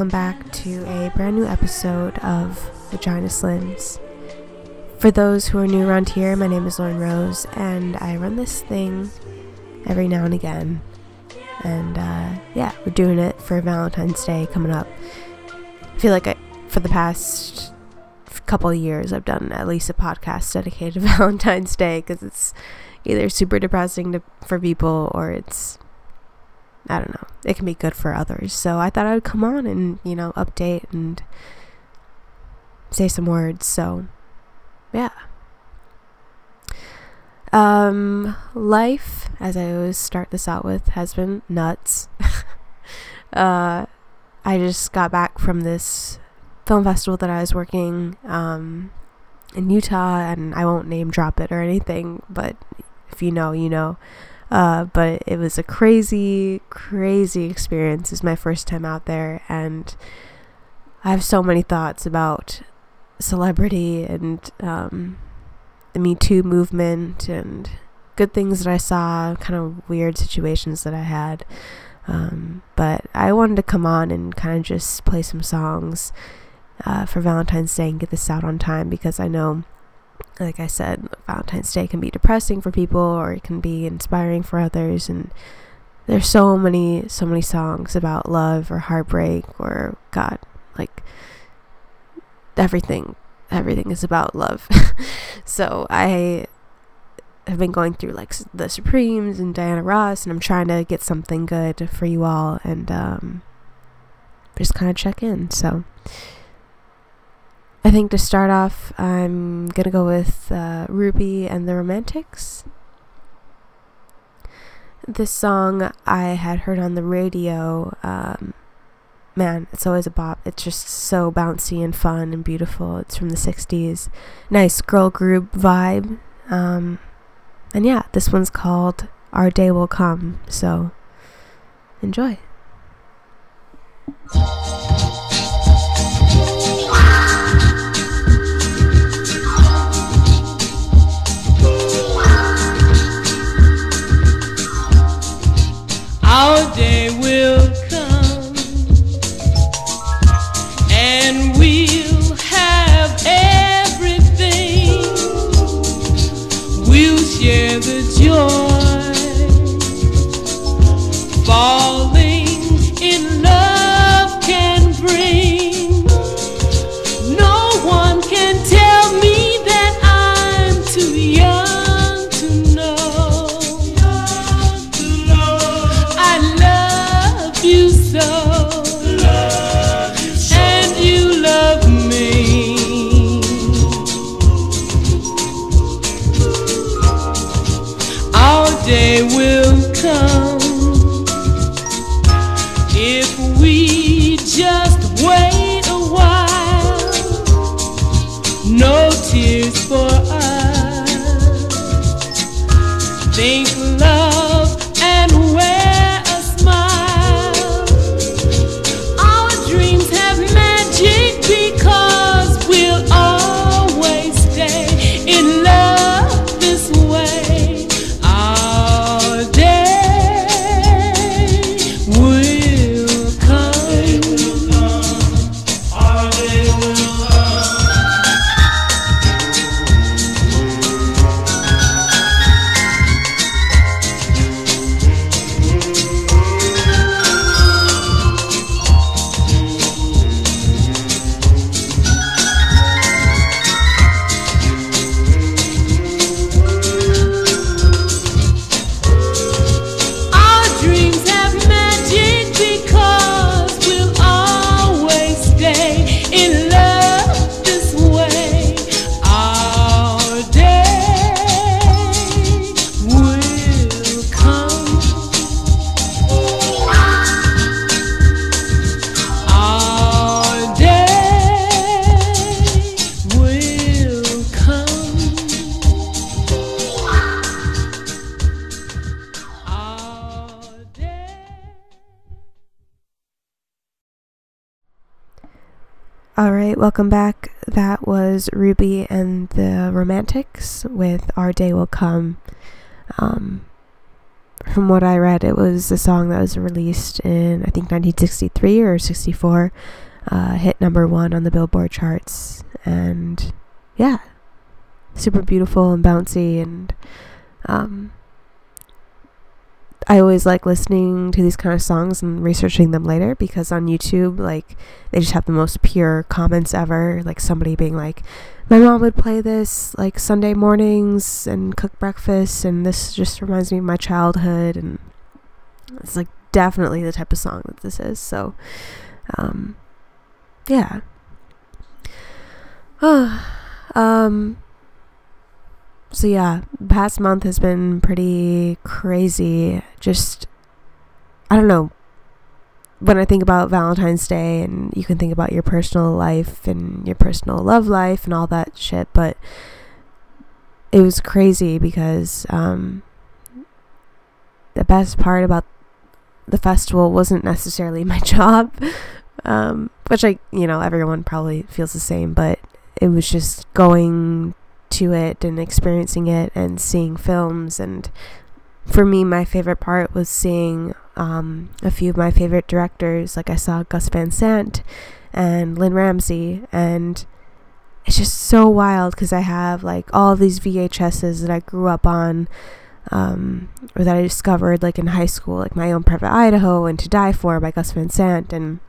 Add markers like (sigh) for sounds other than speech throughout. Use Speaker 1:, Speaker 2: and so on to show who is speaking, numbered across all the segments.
Speaker 1: welcome back to a brand new episode of Vagina Slims. For those who are new around here, my name is Lauren Rose, and I run this thing every now and again. And uh, yeah, we're doing it for Valentine's Day coming up. I feel like I, for the past couple years, I've done at least a podcast dedicated to (laughs) Valentine's Day because it's either super depressing to, for people or it's I don't know. It can be good for others. So I thought I would come on and, you know, update and say some words. So, yeah. Um, life, as I always start this out with, has been nuts. (laughs) uh, I just got back from this film festival that I was working um, in Utah, and I won't name drop it or anything, but if you know, you know. Uh, but it was a crazy, crazy experience. It's my first time out there, and I have so many thoughts about celebrity and um, the Me Too movement and good things that I saw, kind of weird situations that I had. Um, but I wanted to come on and kind of just play some songs uh, for Valentine's Day and get this out on time because I know like I said, Valentine's Day can be depressing for people or it can be inspiring for others. And there's so many so many songs about love or heartbreak or god like everything everything is about love. (laughs) So i have been going through like the supremes and diana ross and i'm trying to get something good for you all and um just kind of check in. So I think to start off, I'm gonna go with uh, Ruby and the Romantics. This song I had heard on the radio. Um, man, it's always a bop. It's just so bouncy and fun and beautiful. It's from the 60s. Nice girl group vibe. Um, and yeah, this one's called Our Day Will Come. So enjoy.
Speaker 2: Our day will
Speaker 1: welcome back. That was Ruby and the Romantics with Our Day Will Come. Um, from what I read, it was a song that was released in, I think, 1963 or 64, uh, hit number one on the Billboard charts. And yeah, super beautiful and bouncy. And um, I always like listening to these kind of songs and researching them later because on YouTube, like, they just have the most pure comments ever. Like, somebody being like, my mom would play this like Sunday mornings and cook breakfast, and this just reminds me of my childhood. And it's like definitely the type of song that this is. So, um, yeah. (sighs) um, so yeah, past month has been pretty crazy. Just, I don't know. When I think about Valentine's Day, and you can think about your personal life and your personal love life and all that shit, but it was crazy because um, the best part about the festival wasn't necessarily (laughs) my job, um, which I, you know, everyone probably feels the same, but it was just going to it and experiencing it and seeing films. And for me my favorite part was seeing um, a few of my favorite directors. Like i saw gus van sant and lynne ramsay. And it's just so wild because i have like all these vhs's that i grew up on um, or that i discovered like in high school. Like my own private idaho and to die for by gus van sant. And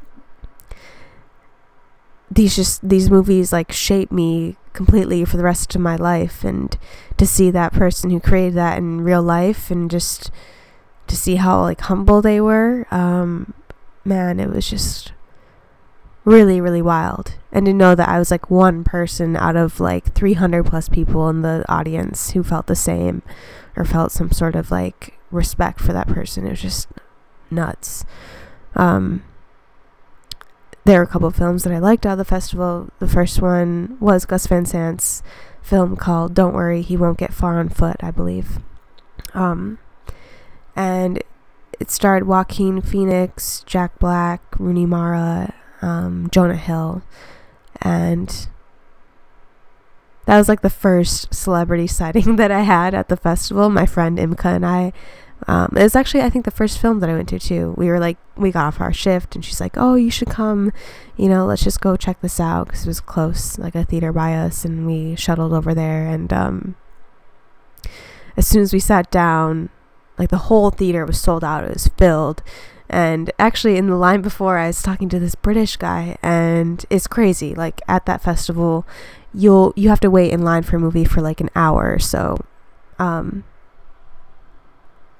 Speaker 1: these just these movies like shape me completely for the rest of my life and to see that person who created that in real life and just to see how like humble they were um man it was just really really wild. And to know that I was like one person out of like 300 plus people in the audience who felt the same or felt some sort of like respect for that person it was just nuts. Um there were a couple of films that I liked out of the festival. The first one was Gus Van Sant's film called Don't Worry, He Won't Get Far on Foot, I believe. Um, and it starred Joaquin Phoenix, Jack Black, Rooney Mara, um, Jonah Hill, and that was like the first celebrity (laughs) sighting that I had at the festival. My friend Imka and I um, it was actually, I think, the first film that I went to too. We were like, we got off our shift, and she's like, "Oh, you should come, you know, let's just go check this out," because it was close, like a theater by us, and we shuttled over there. And um, as soon as we sat down, like the whole theater was sold out; it was filled. And actually, in the line before, I was talking to this British guy, and it's crazy. Like at that festival, you'll you have to wait in line for a movie for like an hour or so. Um,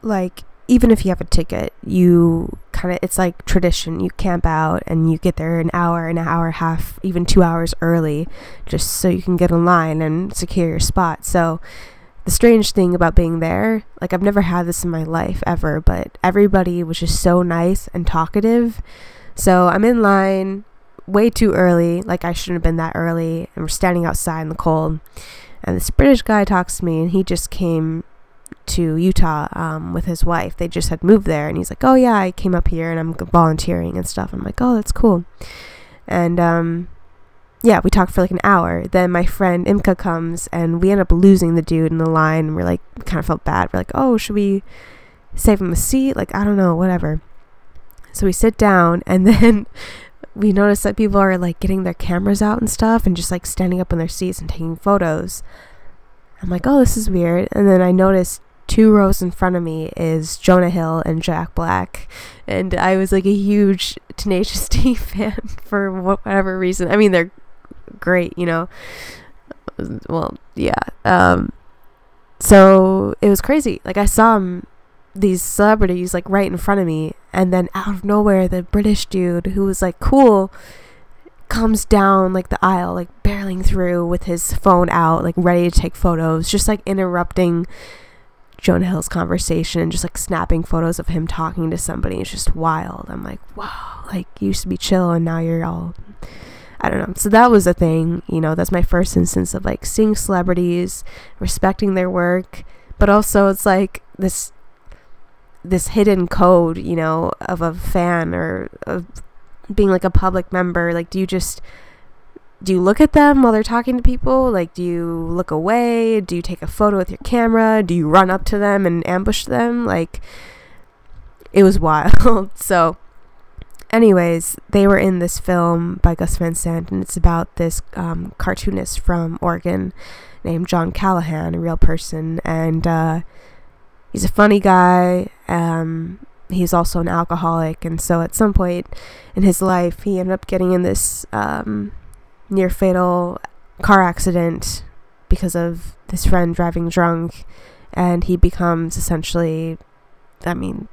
Speaker 1: like even if you have a ticket, you kind of it's like tradition. You camp out and you get there an hour, an hour and a half, even two hours early, just so you can get in line and secure your spot. So the strange thing about being there, like I've never had this in my life ever, but everybody was just so nice and talkative. So I'm in line way too early, like I shouldn't have been that early, and we're standing outside in the cold. And this British guy talks to me, and he just came to Utah um, with his wife. They just had moved there, and he's like, "Oh yeah, I came up here and I'm volunteering and stuff." I'm like, "Oh, that's cool." And um, yeah, we talked for like an hour. Then my friend Imka comes, and we end up losing the dude in the line. And we're like, kind of felt bad. We're like, "Oh, should we save him a seat?" Like, I don't know, whatever. So we sit down, (laughs) and then we notice that people are like getting their cameras out and stuff, and just like standing up in their seats and taking photos. I'm like, oh, this is weird. And then I noticed two rows in front of me is Jonah Hill and Jack Black. And I was like a huge Tenacious (laughs) D fan for whatever reason. I mean, they're great, you know. Well, yeah. Um, so it was crazy. Like I saw them, these celebrities like right in front of me, and then out of nowhere, the British dude who was like cool comes down like the aisle, like barreling through with his phone out, like ready to take photos, just like interrupting Jonah Hill's conversation and just like snapping photos of him talking to somebody. It's just wild. I'm like, wow, like you used to be chill and now you're all I don't know. So that was a thing, you know, that's my first instance of like seeing celebrities, respecting their work, but also it's like this this hidden code, you know, of a fan or of being like a public member. Like do you just do you look at them while they're talking to people? Like, do you look away? Do you take a photo with your camera? Do you run up to them and ambush them? Like, it was (laughs) wild. so, anyways, they were in this film by Gus Van Sant, and it's about this um, cartoonist from Oregon named John Callahan, a real person, and uh, he's a funny guy. Um, he's also an alcoholic, and so at some point in his life, he ended up getting in this um, near fatal car accident because of his friend driving drunk, and he becomes essentially, I mean,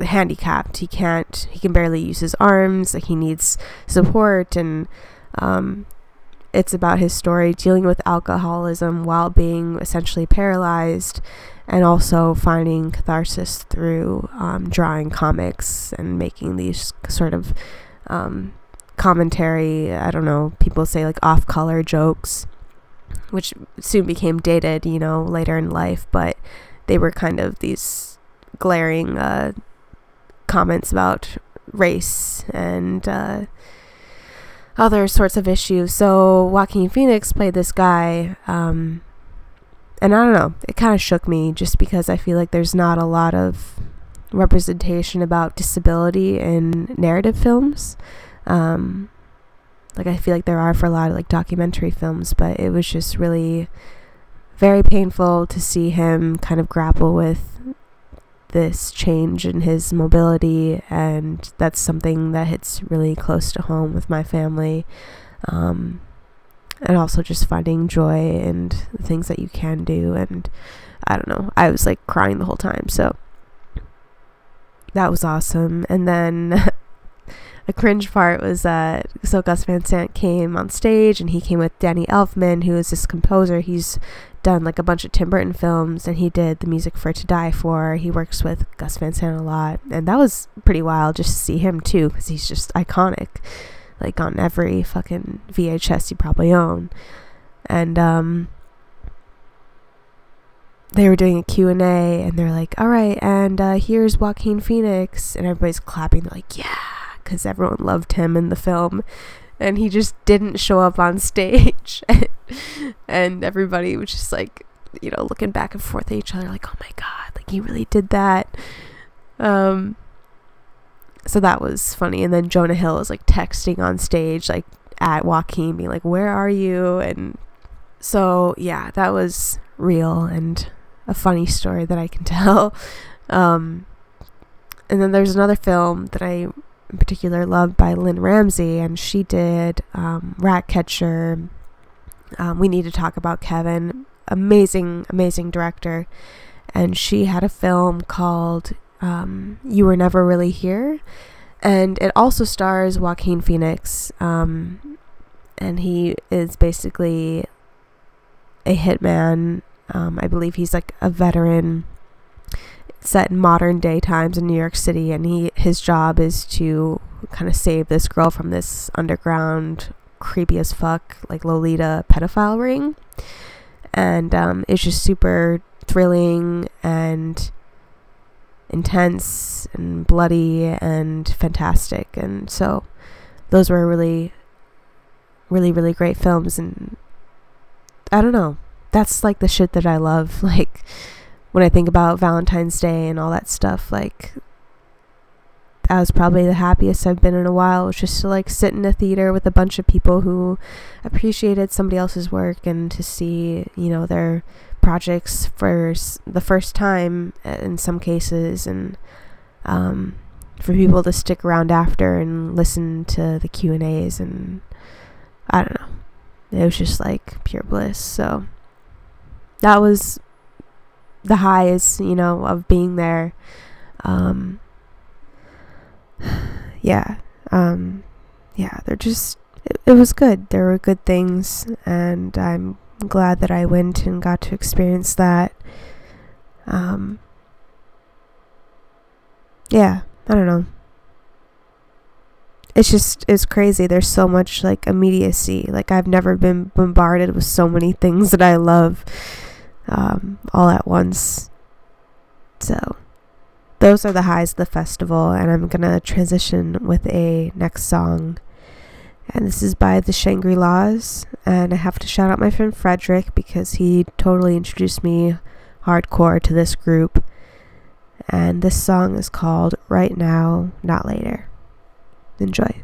Speaker 1: handicapped. He can't. He can barely use his arms. Like he needs support, and um, it's about his story dealing with alcoholism while being essentially paralyzed, and also finding catharsis through um, drawing comics and making these sort of um, commentary. I don't know. People say like off-color jokes, which soon became dated. You know, later in life, but they were kind of these glaring. Uh, comments about race and uh, other sorts of issues. So Joaquin Phoenix played this guy, um, and I don't know, it kind of shook me just because I feel like there's not a lot of representation about disability in narrative films. Um, like I feel like there are for a lot of like documentary films, but it was just really very painful to see him kind of grapple with this change in his mobility, and that's something that hits really close to home with my family. Um, and also just finding joy and the things that you can do. And I don't know, I was like crying the whole time. So that was awesome. And then (laughs) a cringe part was that so Gus Van Sant came on stage and he came with Danny Elfman, who is this composer. He's done like a bunch of Tim Burton films and he did the music for To Die For. He works with Gus Van Sant a lot. And that was pretty wild just to see him too because he's just iconic. Like on every fucking VHS you probably own. And um they were doing a Q&A and they're like, "All right, and uh, here's Joaquin Phoenix." And everybody's clapping. They're like, "Yeah." Cuz everyone loved him in the film. And he just didn't show up on (laughs) stage. And everybody was just like you know looking back and forth at each other like oh my god like he really did that. Um so that was funny. And then jonah hill was like texting on stage like at joaquin being like where are you? And so yeah that was real and a funny story that i can (laughs) tell. Um and then there's another film that i in particular loved by Lynne Ramsay, and she did um, Ratcatcher. Um, we need to talk about Kevin. Amazing, amazing director. And she had a film called um, You Were Never Really Here. And it also stars Joaquin Phoenix. Um, and he is basically a hitman. Um, I believe he's like a veteran set in modern day times in New York City, and he his job is to kind of save this girl from this underground, creepy as fuck, like Lolita pedophile ring, and um, it's just super thrilling and intense and bloody and fantastic, and so those were really, really, really great films, and I don't know, that's like the shit that I love, (laughs) like when I think about Valentine's Day and all that stuff, like that was probably the happiest I've been in a while. Was just to like sit in a theater with a bunch of people who appreciated somebody else's work and to see, you know, their projects for the first time uh, in some cases, and um, for people to stick around after and listen to the Q and A's, and I don't know, it was just like pure bliss. So that was the highs, you know, of being there. Um, (sighs) yeah, um, yeah, they're just, it, it was good. There were good things, and I'm glad that I went and got to experience that. Um, yeah, I don't know. It's just it's crazy. There's so much like immediacy. Like I've never been bombarded with so many things that I love um, all at once. So, those are the highs of the festival, and I'm gonna transition with a next song And this is by the Shangri La's. And I have to shout out my friend Frederick because he totally introduced me hardcore to this group. And this song is called Right Now, Not Later. Enjoy.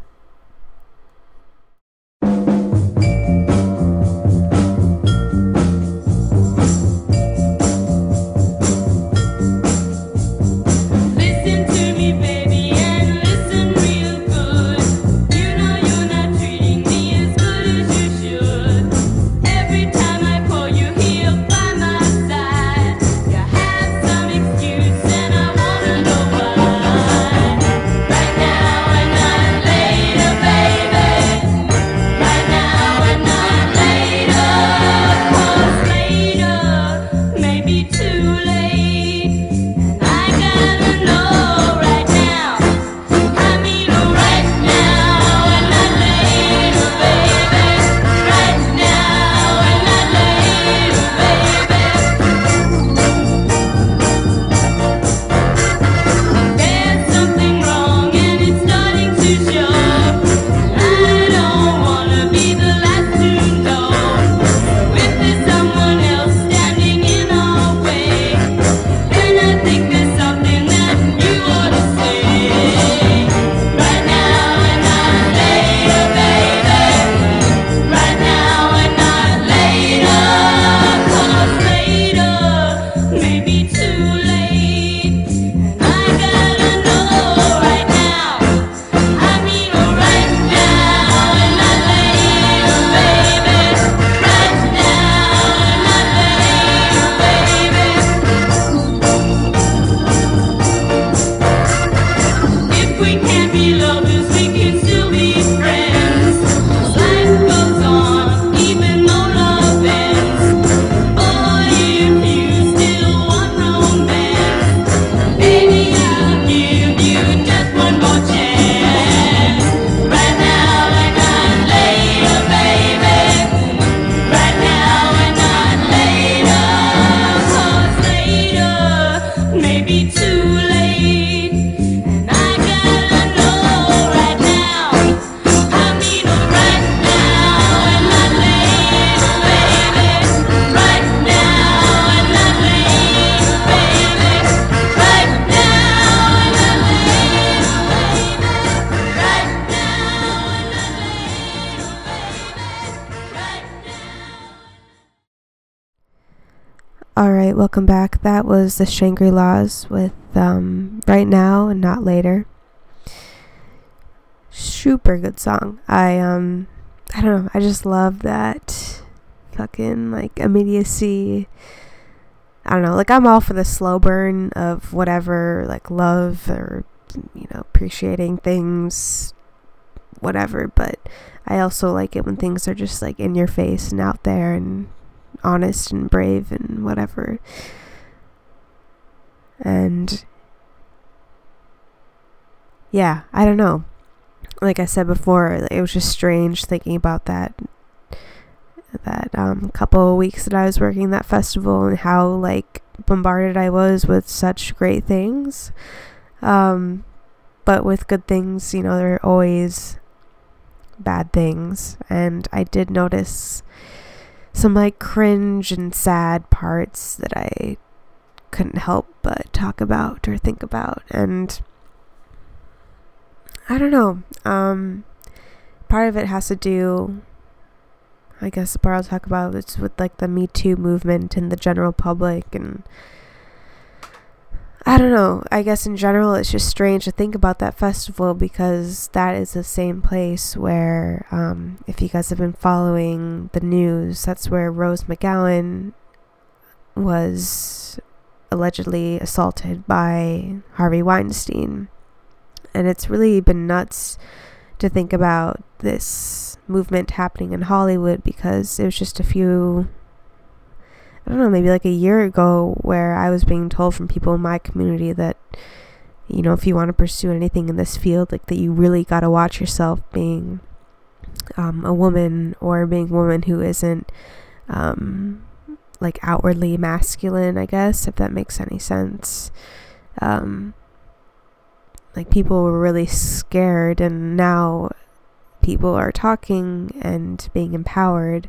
Speaker 3: Be
Speaker 1: welcome back. That was the Shangri La's with um, Right Now and Not Later. Super good song. I um, I don't know. I just love that fucking like immediacy. I don't know. Like I'm all for the slow burn of whatever, like love or you know appreciating things, whatever. But I also like it when things are just like in your face and out there and honest and brave and whatever. And yeah, I don't know. Like I said before, it was just strange thinking about that that um couple of weeks that I was working that festival and how like bombarded I was with such great things. Um but with good things, you know, there are always bad things and I did notice some like cringe and sad parts that I couldn't help but talk about or think about and I don't know. Um part of it has to do I guess the part I'll talk about is with like the Me Too movement and the general public and I don't know. I guess in general it's just strange to think about that festival because that is the same place where um, if you guys have been following the news, that's where Rose McGowan was allegedly assaulted by Harvey Weinstein. And it's really been nuts to think about this movement happening in Hollywood because it was just a few I don't know, maybe like a year ago where I was being told from people in my community that you know, if you want to pursue anything in this field, like that you really got to watch yourself being um, a woman or being a woman who isn't um, like outwardly masculine, I guess, if that makes any sense. Um, like people were really scared, and now people are talking and being empowered,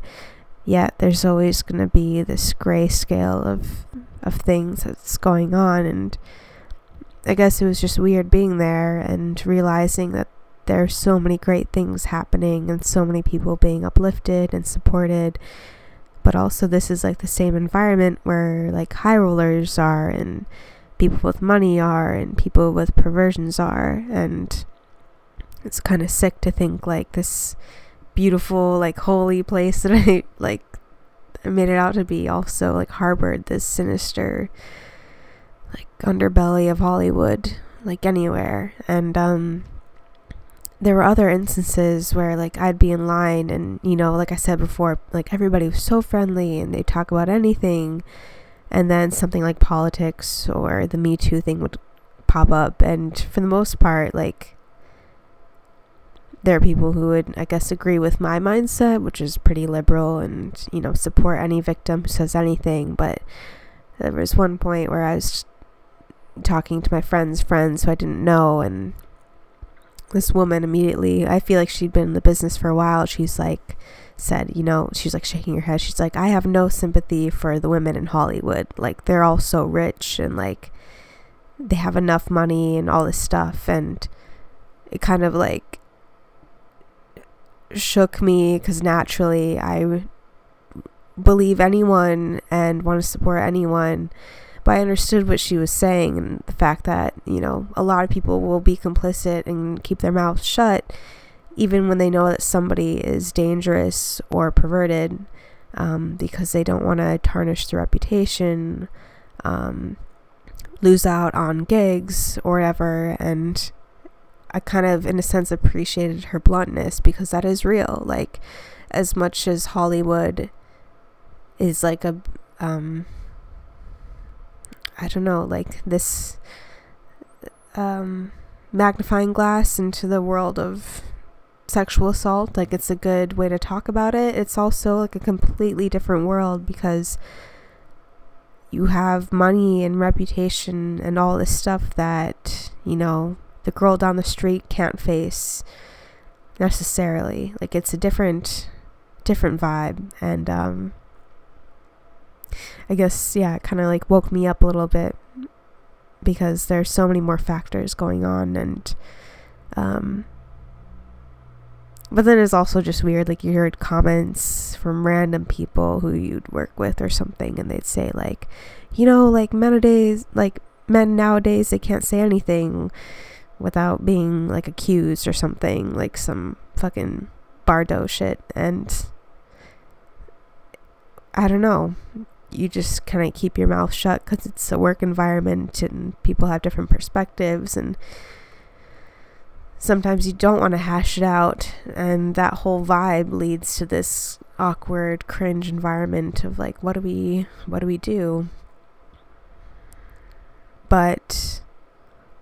Speaker 1: yet there's always going to be this gray scale of of things that's going on. And I guess it was just weird being there and realizing that there's so many great things happening and so many people being uplifted and supported. But also this is like the same environment where like high rollers are and people with money are and people with perversions are. And it's kind of sick to think like this beautiful like holy place that (laughs) I like made it out to be. Also like harbored this sinister like underbelly of Hollywood like anywhere. And um there were other instances where like I'd be in line and you know like I said before like everybody was so friendly and they talk about anything. And then something like politics or the me too thing would pop up. And for the most part like there are people who would I guess agree with my mindset which is pretty liberal and you know support any victim who says anything. But there was one point where I was talking to my friend's friends who I didn't know and this woman immediately i feel like she'd been in the business for a while. She's like said you know she's like shaking her head. She's like i have no sympathy for the women in hollywood. Like they're all so rich and like they have enough money and all this stuff. And it kind of like shook me because naturally i believe anyone and want to support anyone but I understood what she was saying and the fact that, you know, a lot of people will be complicit and keep their mouths shut even when they know that somebody is dangerous or perverted um, because they don't want to tarnish their reputation, um, lose out on gigs or whatever. And I kind of, in a sense, appreciated her bluntness because that is real. Like, as much as Hollywood is like a, um, I don't know, like this um, magnifying glass into the world of sexual assault. Like it's a good way to talk about it. It's also like a completely different world because you have money and reputation and all this stuff that, you know, the girl down the street can't face necessarily. Like it's a different different vibe and um I guess yeah, it kind of like woke me up a little bit because there's so many more factors going on and um but then it's also just weird like you heard comments from random people who you'd work with or something and they'd say like you know like men nowadays like men nowadays they can't say anything without being like accused or something like some fucking bardo shit. And I don't know. You just kind of keep your mouth shut because it's a work environment and people have different perspectives and sometimes you don't want to hash it out. And that whole vibe leads to this awkward cringe environment of like what do we what do we do? But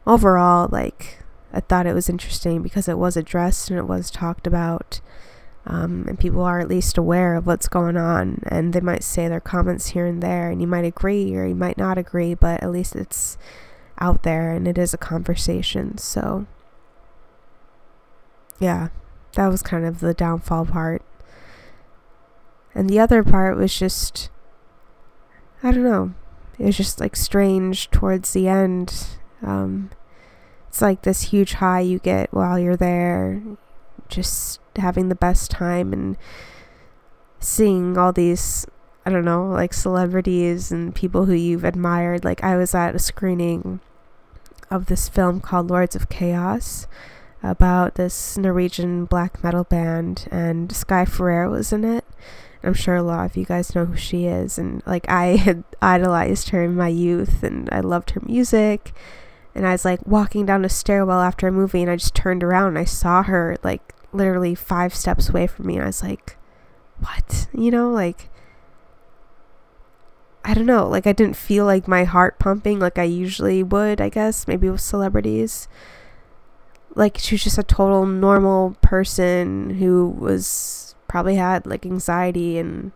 Speaker 1: overall like i thought it was interesting because it was addressed and it was talked about um, and people are at least aware of what's going on and they might say their comments here and there and you might agree or you might not agree but at least it's out there and it is a conversation so. Yeah that was kind of the downfall part. And the other part was just i don't know it was just like strange towards the end um, it's like this huge high you get while you're there just having the best time and seeing all these I don't know, like celebrities and people who you've admired. Like I was at a screening of this film called Lords of Chaos about this Norwegian black metal band and Sky Ferreira was in it. I'm sure a lot of you guys know who she is and like I had (laughs) idolized her in my youth and I loved her music and I was like walking down a stairwell after a movie and I just turned around and I saw her like literally five steps away from me. And I was like, what? You know, like, I don't know. Like, I didn't feel like my heart pumping like I usually would, I guess, maybe with celebrities. Like, she was just a total normal person who was probably had like anxiety and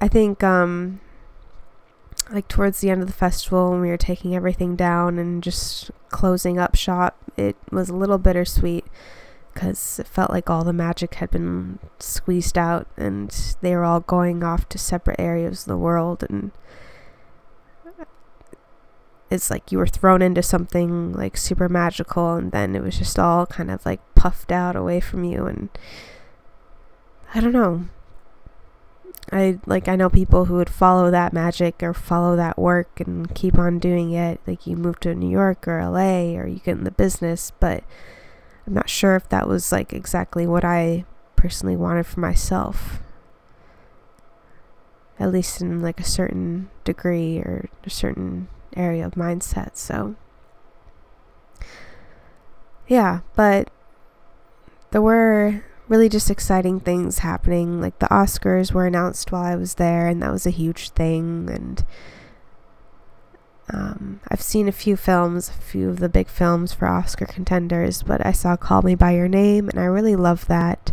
Speaker 1: I think um like towards the end of the festival when we were taking everything down and just closing up shop, it was a little bittersweet because it felt like all the magic had been squeezed out and they were all going off to separate areas of the world and it's like you were thrown into something like super magical and then it was just all kind of like puffed out away from you and I don't know. I like I know people who would follow that magic or follow that work and keep on doing it. Like you move to New York or LA or you get in the business, but I'm not sure if that was like exactly what I personally wanted for myself. At least in like a certain degree or a certain area of mindset. So yeah, but there were really just exciting things happening. Like the Oscars were announced while I was there, and that was a huge thing. And um, I've seen a few films, a few of the big films for Oscar contenders, but I saw Call Me By Your Name, and I really love that.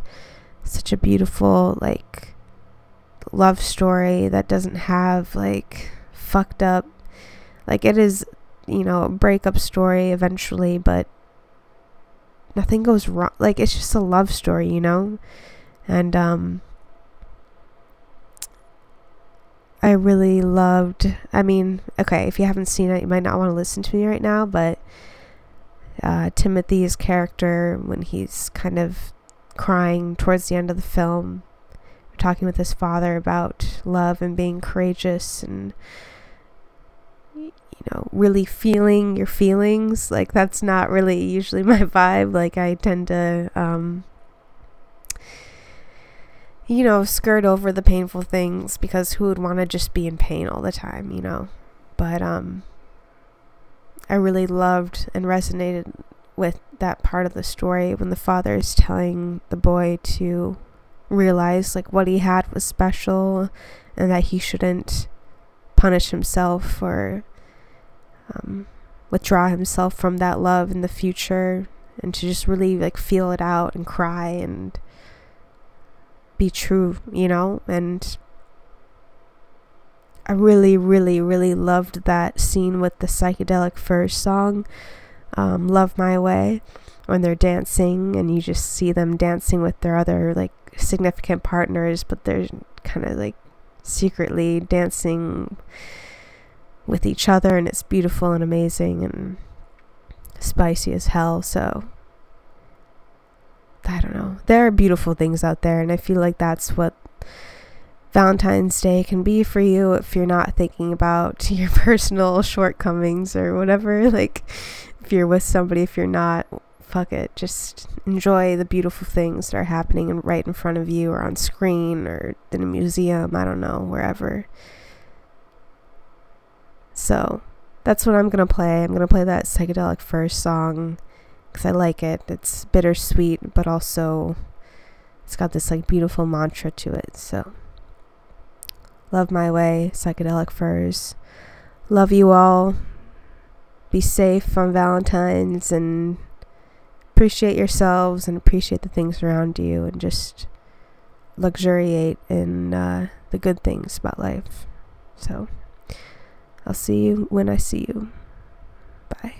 Speaker 1: Such a beautiful, like, love story that doesn't have, like, fucked up. Like, it is, you know, a breakup story eventually, but nothing goes wrong. Like, it's just a love story, you know? And, um, I really loved. I mean, okay, if you haven't seen it, you might not want to listen to me right now, but uh, Timothée's character, when he's kind of crying towards the end of the film, talking with his father about love and being courageous and, you know, really feeling your feelings. Like, that's not really usually (laughs) my vibe. Like, I tend to, um, you know, skirt over the painful things because who would want to just be in pain all the time, you know? But um I really loved and resonated with that part of the story when the father is telling the boy to realize like what he had was special and that he shouldn't punish himself or um, withdraw himself from that love in the future and to just really like feel it out and cry and be true, you know? And I really, really, really loved that scene with the psychedelic furs song, um, Love My Way, when they're dancing and you just see them dancing with their other, like, significant partners, but they're kind of like secretly dancing with each other, and it's beautiful and amazing and spicy as hell. So, I don't know. There are beautiful things out there, and I feel like that's what Valentine's Day can be for you if you're not thinking about (laughs) your personal shortcomings or whatever. (laughs) Like, if you're with somebody, if you're not, fuck it. Just enjoy the beautiful things that are happening right in front of you or on screen or in a museum. I don't know, wherever. So, that's what I'm gonna play. I'm gonna play that psychedelic furs song because I like it. It's bittersweet, but also it's got this like beautiful mantra to it. So, love my way, psychedelic furs. Love you all. Be safe on Valentine's and appreciate yourselves and appreciate the things around you and just luxuriate in uh, the good things about life. So, I'll see you when I see you. Bye.